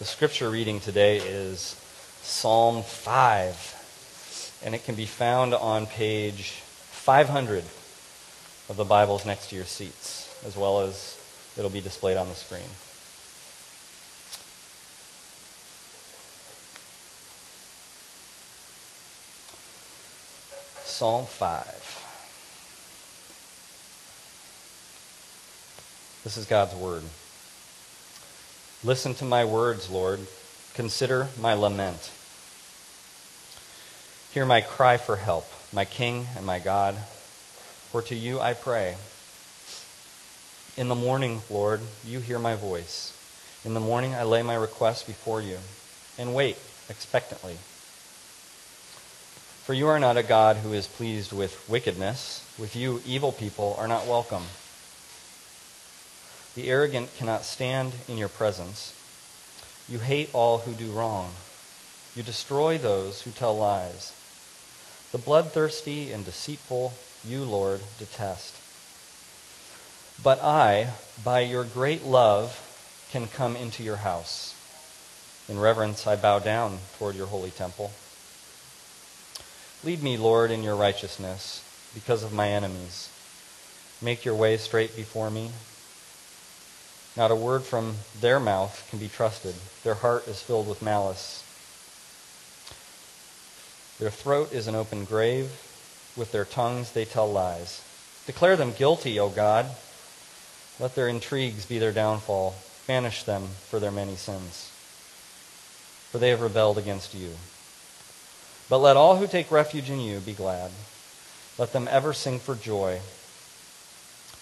The scripture reading today is Psalm 5, and it can be found on page 500 of the Bibles next to your seats, as well as it'll be displayed on the screen. Psalm 5. This is God's word. Listen to my words, Lord. Consider my lament. Hear my cry for help, my King and my God. For to you I pray. In the morning, Lord, you hear my voice. In the morning I lay my request before you and wait expectantly. For you are not a God who is pleased with wickedness. With you, evil people are not welcome. The arrogant cannot stand in your presence. You hate all who do wrong. You destroy those who tell lies. The bloodthirsty and deceitful you, Lord, detest. But I, by your great love, can come into your house. In reverence, I bow down toward your holy temple. Lead me, Lord, in your righteousness because of my enemies. Make your way straight before me. Not a word from their mouth can be trusted. Their heart is filled with malice. Their throat is an open grave. With their tongues they tell lies. Declare them guilty, O God. Let their intrigues be their downfall. Banish them for their many sins. For they have rebelled against you. But let all who take refuge in you be glad. Let them ever sing for joy.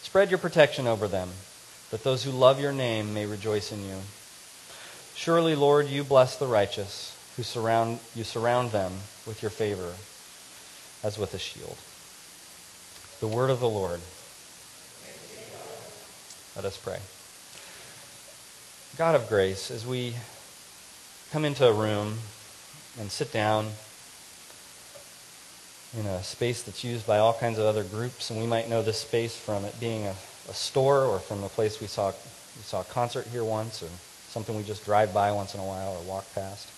Spread your protection over them that those who love your name may rejoice in you. Surely, Lord, you bless the righteous, who surround you surround them with your favor as with a shield. The word of the Lord. Let us pray. God of grace, as we come into a room and sit down in a space that's used by all kinds of other groups, and we might know this space from it being a a store or from a place we saw we saw a concert here once or something we just drive by once in a while or walk past.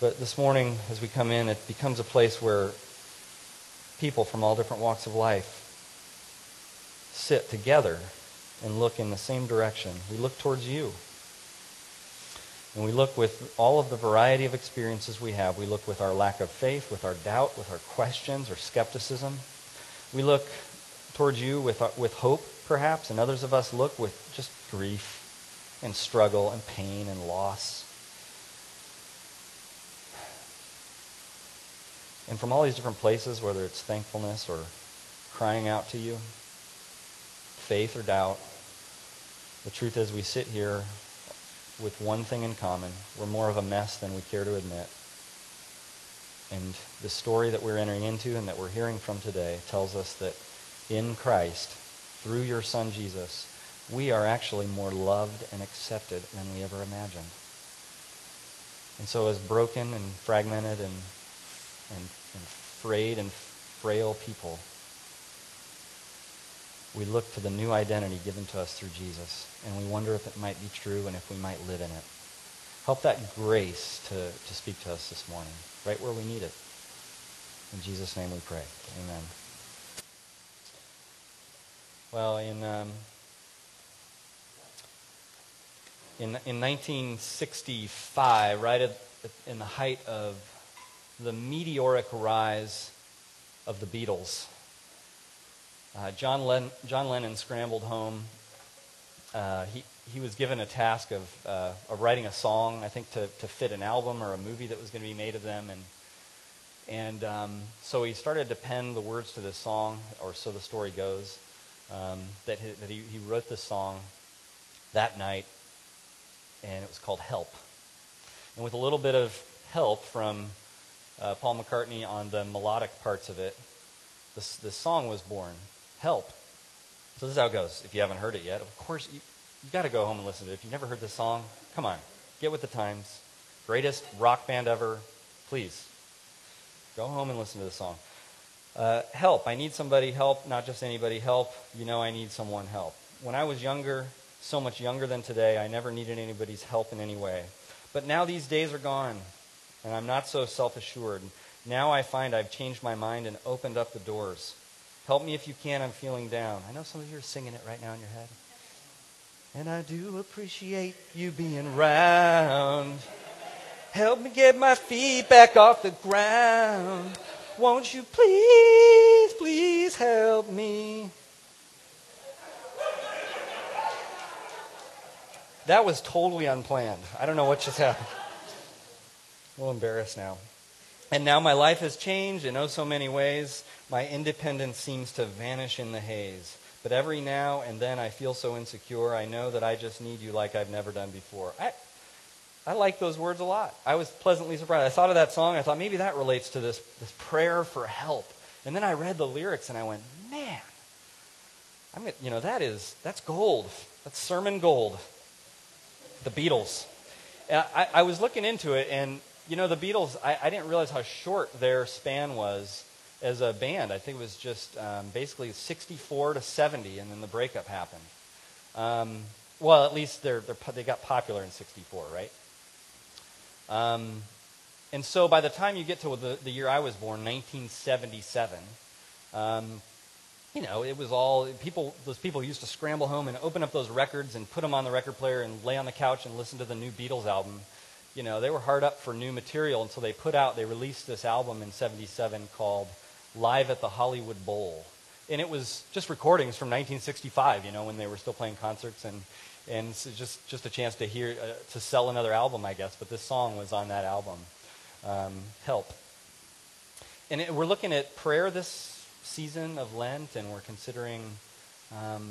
But this morning, as we come in, it becomes a place where people from all different walks of life sit together and look in the same direction. We look towards you. And we look with all of the variety of experiences we have. We look with our lack of faith, with our doubt, with our questions or skepticism. We look towards you with, uh, with hope, perhaps, and others of us look with just grief and struggle and pain and loss. And from all these different places, whether it's thankfulness or crying out to you, faith or doubt, the truth is we sit here with one thing in common. We're more of a mess than we care to admit. And the story that we're entering into and that we're hearing from today tells us that in Christ, through your Son Jesus, we are actually more loved and accepted than we ever imagined. And so, as broken and fragmented and, and, and frayed and frail people, we look to the new identity given to us through Jesus, and we wonder if it might be true and if we might live in it. Help that grace to, to speak to us this morning, right where we need it. In Jesus' name we pray. Amen. Well, in, um, in, in 1965, right at, in the height of the meteoric rise of the Beatles, uh, John, Len- John Lennon scrambled home. Uh, he, he was given a task of, uh, of writing a song, I think, to, to fit an album or a movie that was going to be made of them. And, and um, so he started to pen the words to this song, or so the story goes um, that, he, that he, he wrote this song that night, and it was called Help. And with a little bit of help from uh, Paul McCartney on the melodic parts of it, this, this song was born. Help. So this is how it goes. If you haven't heard it yet, of course, you, you've got to go home and listen to it. If you've never heard this song, come on. Get with the times. Greatest rock band ever. Please. Go home and listen to the song. Uh, help. I need somebody help, not just anybody help. You know I need someone help. When I was younger, so much younger than today, I never needed anybody's help in any way. But now these days are gone, and I'm not so self assured. Now I find I've changed my mind and opened up the doors. Help me if you can, I'm feeling down. I know some of you are singing it right now in your head. And I do appreciate you being round. Help me get my feet back off the ground. Won't you please, please help me? That was totally unplanned. I don't know what just happened. A little embarrassed now. And now my life has changed in oh so many ways. My independence seems to vanish in the haze. But every now and then I feel so insecure. I know that I just need you like I've never done before. I, I like those words a lot. I was pleasantly surprised. I thought of that song. I thought maybe that relates to this, this prayer for help. And then I read the lyrics and I went, man, I'm gonna, you know that is that's gold. That's sermon gold the Beatles. I, I, was looking into it, and you know, the Beatles. I, I, didn't realize how short their span was as a band. I think it was just um, basically 64 to 70, and then the breakup happened. Um, well, at least they're, they're, they got popular in 64, right? Um, and so by the time you get to the, the year I was born, 1977, um, you know, it was all people. Those people used to scramble home and open up those records and put them on the record player and lay on the couch and listen to the new Beatles album. You know, they were hard up for new material until they put out. They released this album in '77 called "Live at the Hollywood Bowl," and it was just recordings from 1965. You know, when they were still playing concerts and and it's just just a chance to hear uh, to sell another album, I guess. But this song was on that album, um, "Help." And it, we're looking at prayer this season of Lent, and we're considering um,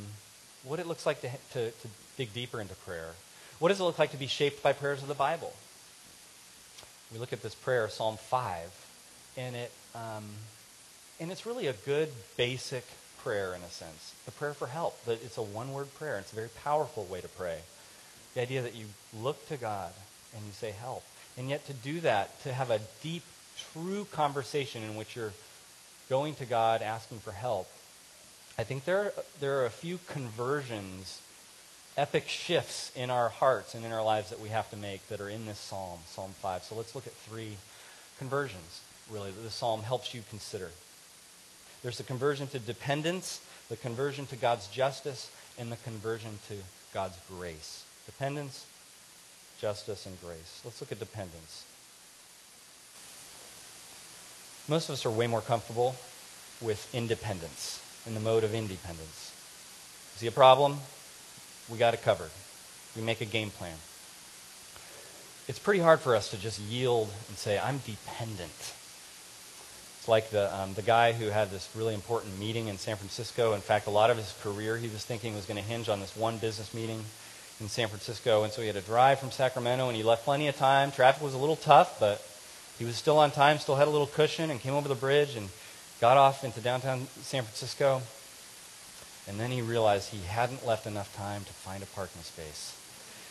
what it looks like to, to, to dig deeper into prayer. What does it look like to be shaped by prayers of the Bible? We look at this prayer, Psalm 5, and it um, and it's really a good basic prayer in a sense. The prayer for help. But it's a one-word prayer. It's a very powerful way to pray. The idea that you look to God and you say help. And yet to do that, to have a deep, true conversation in which you're going to God asking for help, I think there, there are a few conversions, epic shifts in our hearts and in our lives that we have to make that are in this psalm, Psalm 5. So let's look at three conversions, really, that the psalm helps you consider. There's the conversion to dependence, the conversion to God's justice, and the conversion to God's grace. Dependence, justice, and grace. Let's look at dependence. Most of us are way more comfortable with independence, in the mode of independence. See a problem? We got it covered. We make a game plan. It's pretty hard for us to just yield and say, I'm dependent. Like the, um, the guy who had this really important meeting in San Francisco. In fact, a lot of his career he was thinking was going to hinge on this one business meeting in San Francisco. And so he had to drive from Sacramento, and he left plenty of time. Traffic was a little tough, but he was still on time, still had a little cushion, and came over the bridge and got off into downtown San Francisco. And then he realized he hadn't left enough time to find a parking space.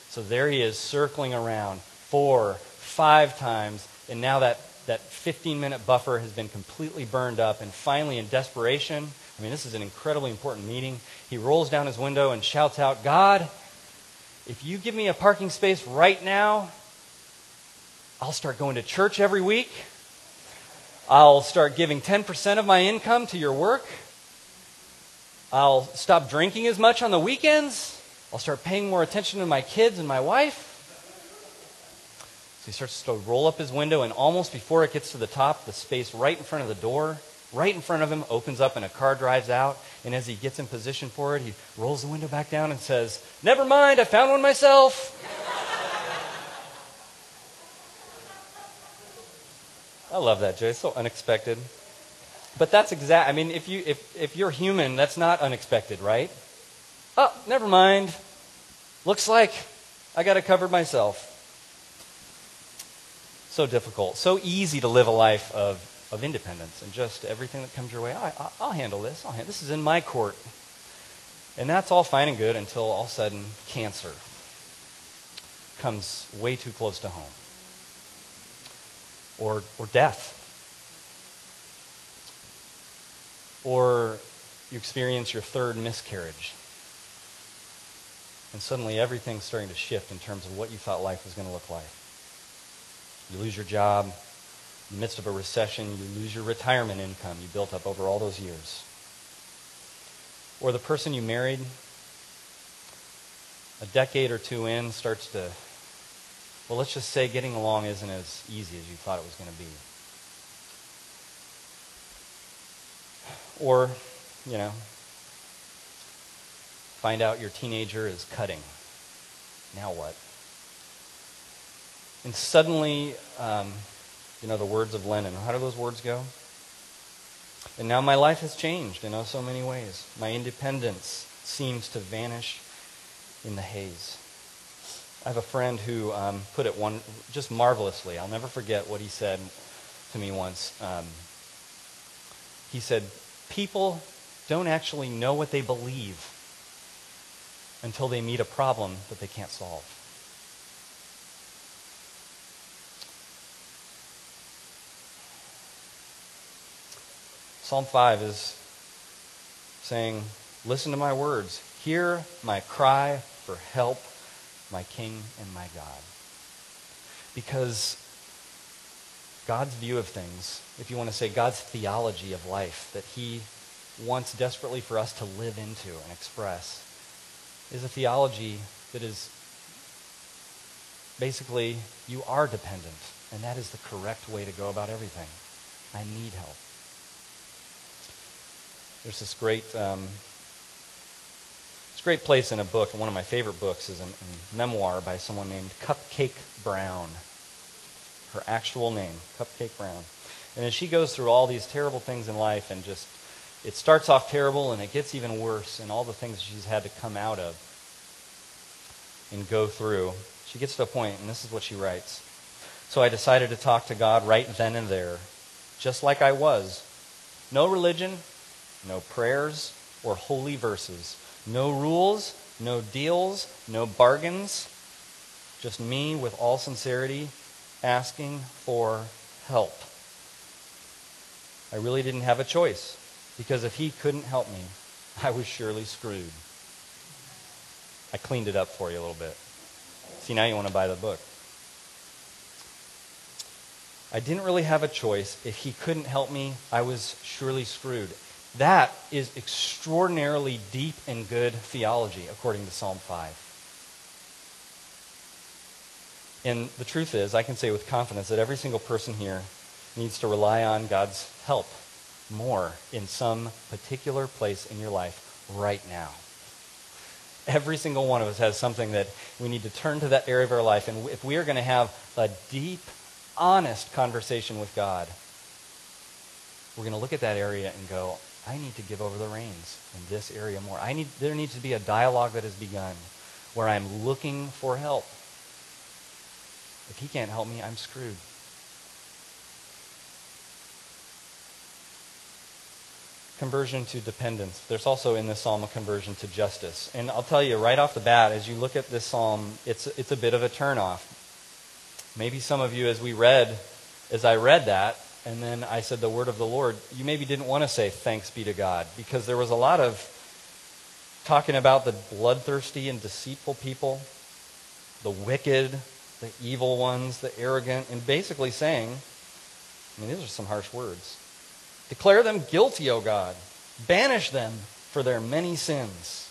So there he is circling around four, five times, and now that, that 15 minute buffer has been completely burned up. And finally, in desperation, I mean, this is an incredibly important meeting, he rolls down his window and shouts out, God, if you give me a parking space right now, I'll start going to church every week. I'll start giving 10% of my income to your work. I'll stop drinking as much on the weekends. I'll start paying more attention to my kids and my wife. So he starts to roll up his window, and almost before it gets to the top, the space right in front of the door, right in front of him, opens up, and a car drives out. And as he gets in position for it, he rolls the window back down and says, Never mind, I found one myself. I love that, Jay. It's so unexpected. But that's exact. I mean, if you if if you're human, that's not unexpected, right? Oh, never mind. Looks like I got it covered myself. So difficult, so easy to live a life of of independence and just everything that comes your way. I, will handle this. I'll handle, this is in my court, and that's all fine and good until all of a sudden cancer comes way too close to home or, or death. Or you experience your third miscarriage. And suddenly everything's starting to shift in terms of what you thought life was going to look like. You lose your job. In the midst of a recession, you lose your retirement income you built up over all those years. Or the person you married a decade or two in starts to, well, let's just say getting along isn't as easy as you thought it was going to be. Or, you know, find out your teenager is cutting. Now what? And suddenly, um, you know, the words of Lennon, how do those words go? And now my life has changed in so many ways. My independence seems to vanish in the haze. I have a friend who um, put it one just marvelously. I'll never forget what he said to me once. Um, he said, "People don't actually know what they believe until they meet a problem that they can't solve." Psalm 5 is saying, Listen to my words. Hear my cry for help, my King and my God. Because God's view of things, if you want to say God's theology of life that he wants desperately for us to live into and express, is a theology that is basically you are dependent, and that is the correct way to go about everything. I need help. There's this great um, great place in a book, and one of my favorite books is a memoir by someone named Cupcake Brown. Her actual name, Cupcake Brown. And as she goes through all these terrible things in life and just, it starts off terrible and it gets even worse and all the things she's had to come out of and go through, she gets to a point, and this is what she writes. So I decided to talk to God right then and there, just like I was. No religion, no prayers or holy verses. No rules, no deals, no bargains. Just me with all sincerity asking for help. I really didn't have a choice because if he couldn't help me, I was surely screwed. I cleaned it up for you a little bit. See, now you want to buy the book. I didn't really have a choice. If he couldn't help me, I was surely screwed. That is extraordinarily deep and good theology, according to Psalm 5. And the truth is, I can say with confidence that every single person here needs to rely on God's help more in some particular place in your life right now. Every single one of us has something that we need to turn to that area of our life. And if we are going to have a deep, honest conversation with God, we're going to look at that area and go, I need to give over the reins in this area more. I need, there needs to be a dialogue that has begun where I'm looking for help. If he can't help me, I'm screwed. Conversion to dependence. There's also in this psalm a conversion to justice. And I'll tell you right off the bat, as you look at this psalm, it's, it's a bit of a turnoff. Maybe some of you, as we read, as I read that, and then I said the word of the Lord, you maybe didn't want to say thanks be to God because there was a lot of talking about the bloodthirsty and deceitful people, the wicked, the evil ones, the arrogant, and basically saying, I mean, these are some harsh words. Declare them guilty, O God. Banish them for their many sins.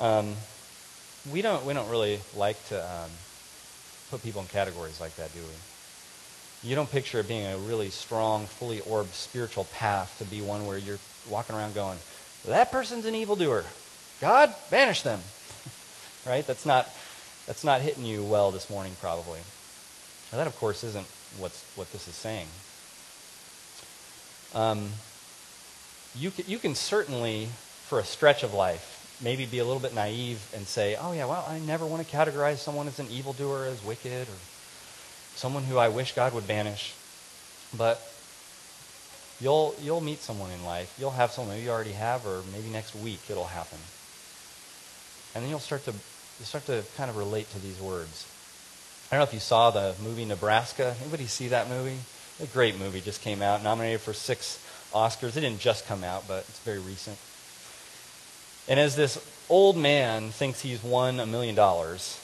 Um, we don't we don't really like to um, put people in categories like that, do we? You don't picture it being a really strong, fully orbed spiritual path to be one where you're walking around going, that person's an evildoer. God, banish them. right? That's not, that's not hitting you well this morning, probably. Now, that, of course, isn't what's, what this is saying. Um, you, can, you can certainly, for a stretch of life, maybe be a little bit naive and say, oh, yeah, well, I never want to categorize someone as an evildoer, as wicked, or someone who I wish God would banish. But you'll, you'll meet someone in life. You'll have someone, you already have, or maybe next week it'll happen. And then you'll start to, you'll start to kind of relate to these words. I don't know if you saw the movie Nebraska. Anybody see that movie? A great movie just came out, nominated for six Oscars. It didn't just come out, but it's very recent. And as this old man thinks he's won a million dollars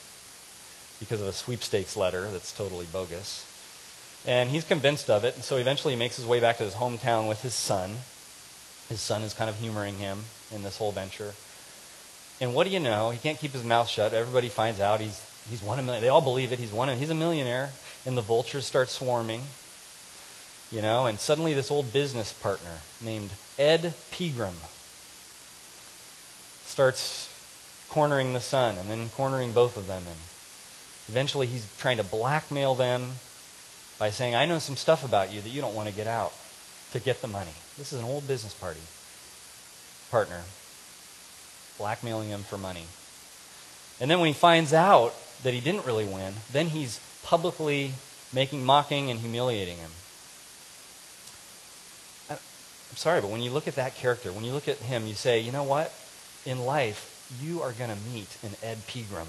because of a sweepstakes letter that's totally bogus, and he's convinced of it, and so eventually he makes his way back to his hometown with his son. His son is kind of humoring him in this whole venture. And what do you know? He can't keep his mouth shut. Everybody finds out he's, he's won a million. They all believe it. He's won. He's a millionaire. And the vultures start swarming. You know, and suddenly this old business partner named Ed Pegram starts cornering the son and then cornering both of them. And eventually he's trying to blackmail them by saying, I know some stuff about you that you don't want to get out to get the money. This is an old business party partner blackmailing him for money. And then when he finds out that he didn't really win, then he's publicly making mocking and humiliating him. I'm sorry, but when you look at that character, when you look at him, you say, you know what? In life, you are going to meet an Ed Pegram.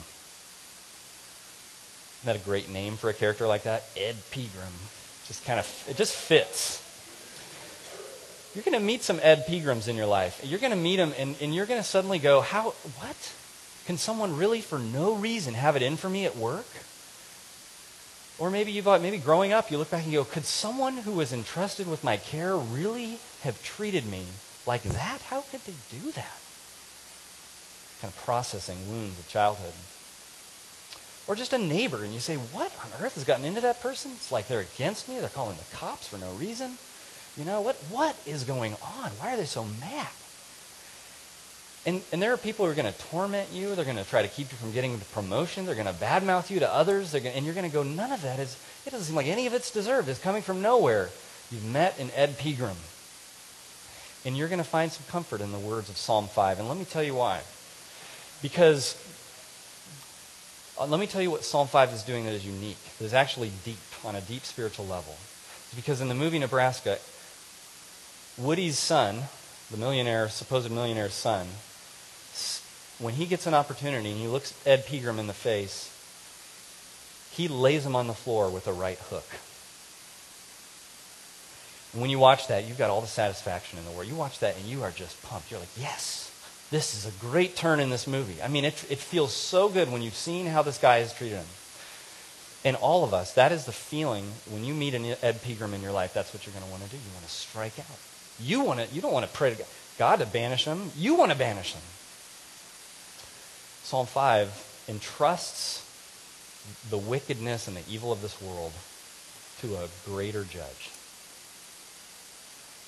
Isn't that a great name for a character like that? Ed Pegram. Just kind of, it just fits. You're going to meet some Ed Pegrams in your life. You're going to meet them, and, and you're going to suddenly go, how, what? Can someone really, for no reason, have it in for me at work? Or maybe you've maybe growing up, you look back and go, could someone who was entrusted with my care really have treated me like that? How could they do that? Kind of processing wounds of childhood. Or just a neighbor, and you say, what on earth has gotten into that person? It's like they're against me. They're calling the cops for no reason. You know, what, what is going on? Why are they so mad? And, and there are people who are going to torment you. They're going to try to keep you from getting the promotion. They're going to badmouth you to others. Gonna, and you're going to go, none of that is, it doesn't seem like any of it's deserved. It's coming from nowhere. You've met an Ed Pegram. And you're going to find some comfort in the words of Psalm 5. And let me tell you why. Because, uh, let me tell you what Psalm 5 is doing that is unique, that is actually deep, on a deep spiritual level. Because in the movie Nebraska, Woody's son, the millionaire, supposed millionaire's son, when he gets an opportunity and he looks Ed Pegram in the face, he lays him on the floor with a right hook. And when you watch that, you've got all the satisfaction in the world. You watch that and you are just pumped. You're like, yes, this is a great turn in this movie. I mean, it, it feels so good when you've seen how this guy has treated him. And all of us, that is the feeling when you meet an Ed Pegram in your life, that's what you're going to want to do. You want to strike out. You want to, you don't want to pray to God to banish them. You want to banish them. Psalm 5 entrusts the wickedness and the evil of this world to a greater judge.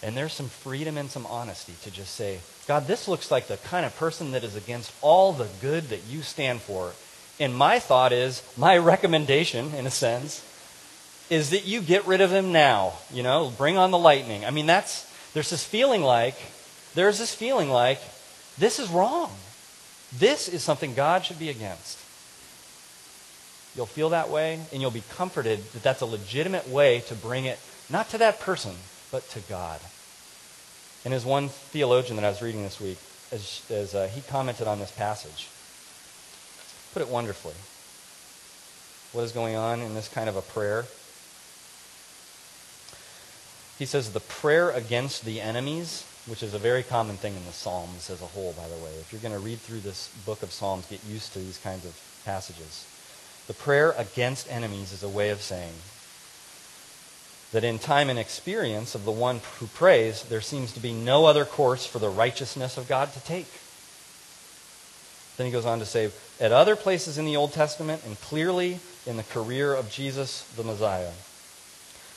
And there's some freedom and some honesty to just say, God, this looks like the kind of person that is against all the good that you stand for. And my thought is, my recommendation, in a sense, is that you get rid of him now. You know, bring on the lightning. I mean, that's, there's this feeling like, there's this feeling like, this is wrong. This is something God should be against. You'll feel that way, and you'll be comforted that that's a legitimate way to bring it, not to that person, but to God. And as one theologian that I was reading this week, as, as uh, he commented on this passage, put it wonderfully. What is going on in this kind of a prayer? He says the prayer against the enemies, which is a very common thing in the Psalms as a whole, by the way. If you're going to read through this book of Psalms, get used to these kinds of passages. The prayer against enemies is a way of saying that in time and experience of the one who prays, there seems to be no other course for the righteousness of God to take. Then he goes on to say, at other places in the Old Testament and clearly in the career of Jesus the Messiah,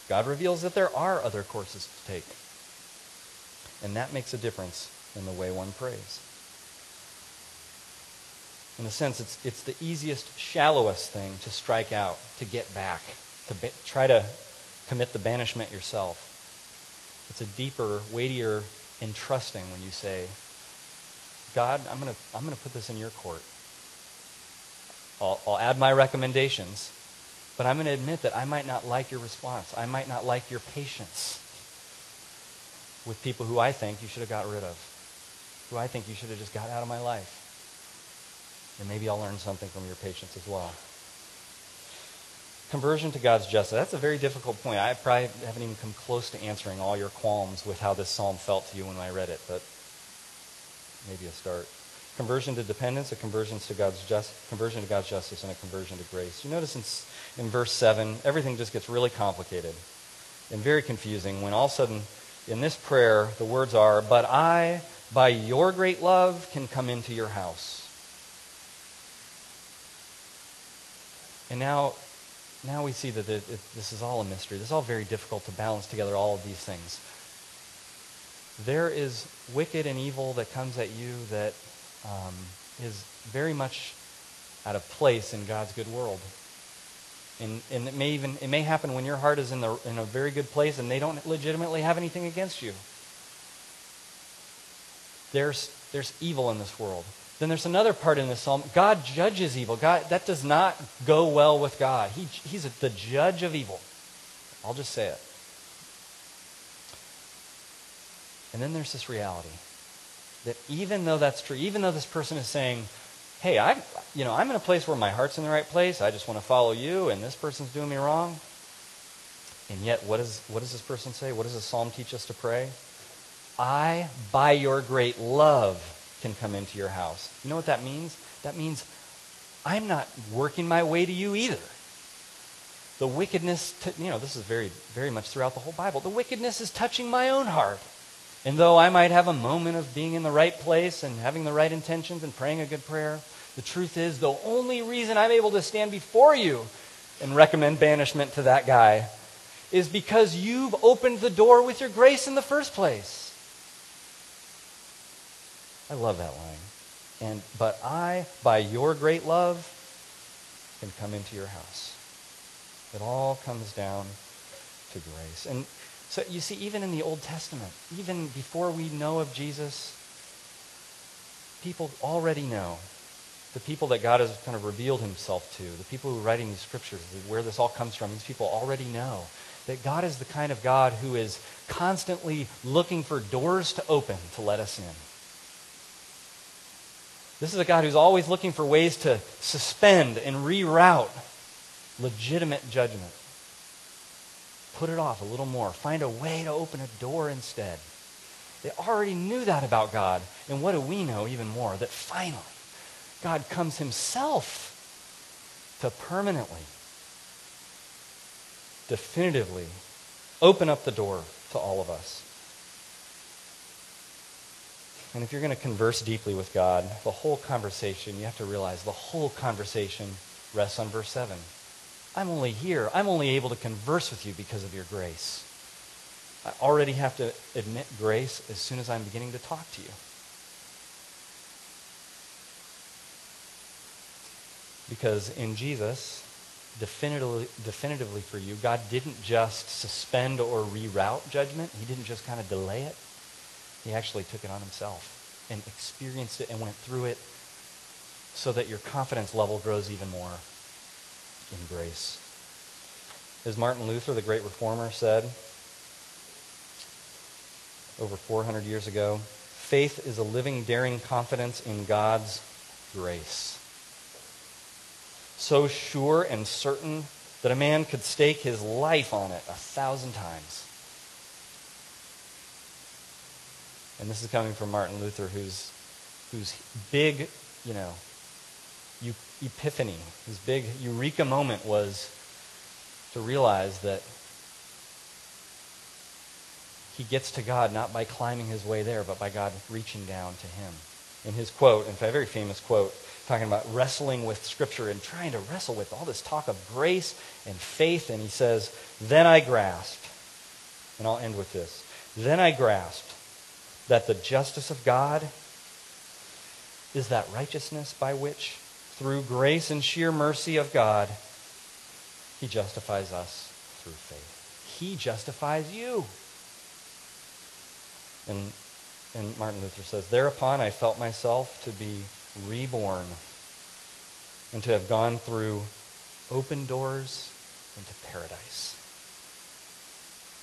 God reveals that there are other courses to take. And that makes a difference in the way one prays. In a sense, it's, it's the easiest, shallowest thing to strike out, to get back, to be, try to commit the banishment yourself. It's a deeper, weightier entrusting when you say, God, I'm going to I'm to put this in your court. I'll, I'll add my recommendations, but I'm going to admit that I might not like your response. I might not like your patience with people who I think you should have got rid of, who I think you should have just got out of my life. And maybe I'll learn something from your patience as well. Conversion to God's justice. That's a very difficult point. I probably haven't even come close to answering all your qualms with how this psalm felt to you when I read it, but maybe a start. conversion to dependence, a conversion to God's just, conversion to God's justice, and a conversion to grace. You notice in, in verse 7, everything just gets really complicated and very confusing when all of a sudden in this prayer the words are, But I, by your great love, can come into your house. And now, now we see that this is all a mystery. This is all very difficult to balance together all of these things. There is wicked and evil that comes at you that um, is very much out of place in God's good world. And, and it may even it may happen when your heart is in, the, in a very good place and they don't legitimately have anything against you. There's, there's evil in this world. Then there's another part in this psalm. God judges evil. God, that does not go well with God. He, he's the judge of evil. I'll just say it. And then there's this reality that even though that's true, even though this person is saying, hey, I, you know, I'm in a place where my heart's in the right place. I just want to follow you, and this person's doing me wrong. And yet, what, is, what does this person say? What does the psalm teach us to pray? I, by your great love, can come into your house. You know what that means? That means I'm not working my way to you either. The wickedness, to, you know, this is very, very much throughout the whole Bible. The wickedness is touching my own heart. And though I might have a moment of being in the right place and having the right intentions and praying a good prayer, the truth is the only reason I'm able to stand before you and recommend banishment to that guy is because you've opened the door with your grace in the first place. I love that line. And but I, by your great love, can come into your house. It all comes down to grace. And so you see, even in the Old Testament, even before we know of Jesus, people already know. The people that God has kind of revealed himself to, the people who are writing these scriptures, where this all comes from, these people already know that God is the kind of God who is constantly looking for doors to open to let us in. This is a God who's always looking for ways to suspend and reroute legitimate judgment. Put it off a little more. Find a way to open a door instead. They already knew that about God. And what do we know even more? That finally, God comes himself to permanently, definitively open up the door to all of us. And if you're going to converse deeply with God, the whole conversation, you have to realize the whole conversation rests on verse 7. I'm only here. I'm only able to converse with you because of your grace. I already have to admit grace as soon as I'm beginning to talk to you. Because in Jesus, definitively, definitively for you, God didn't just suspend or reroute judgment. He didn't just kind of delay it. He actually took it on himself and experienced it and went through it so that your confidence level grows even more in grace. As Martin Luther, the great reformer, said over 400 years ago, faith is a living, daring confidence in God's grace. So sure and certain that a man could stake his life on it a thousand times. And this is coming from Martin Luther, whose, whose big, you know, epiphany, his big eureka moment was to realize that he gets to God not by climbing his way there, but by God reaching down to him. In his quote, in fact, a very famous quote, talking about wrestling with Scripture and trying to wrestle with all this talk of grace and faith, and he says, Then I grasped, and I'll end with this, then I grasped that the justice of God is that righteousness by which, through grace and sheer mercy of God, he justifies us through faith. He justifies you. And, and Martin Luther says, Thereupon I felt myself to be reborn and to have gone through open doors into paradise.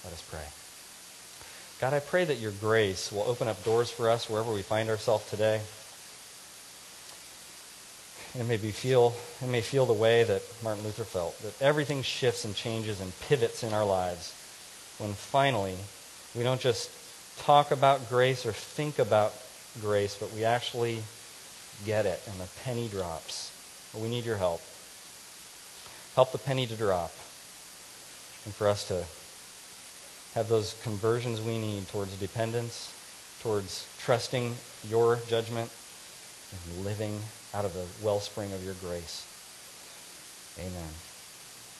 Let us pray. God, I pray that your grace will open up doors for us wherever we find ourselves today. It may be feel it may feel the way that Martin Luther felt, that everything shifts and changes and pivots in our lives when finally we don't just talk about grace or think about grace, but we actually get it and the penny drops. We need your help. Help the penny to drop and for us to have those conversions we need towards dependence, towards trusting your judgment, and living out of the wellspring of your grace. Amen.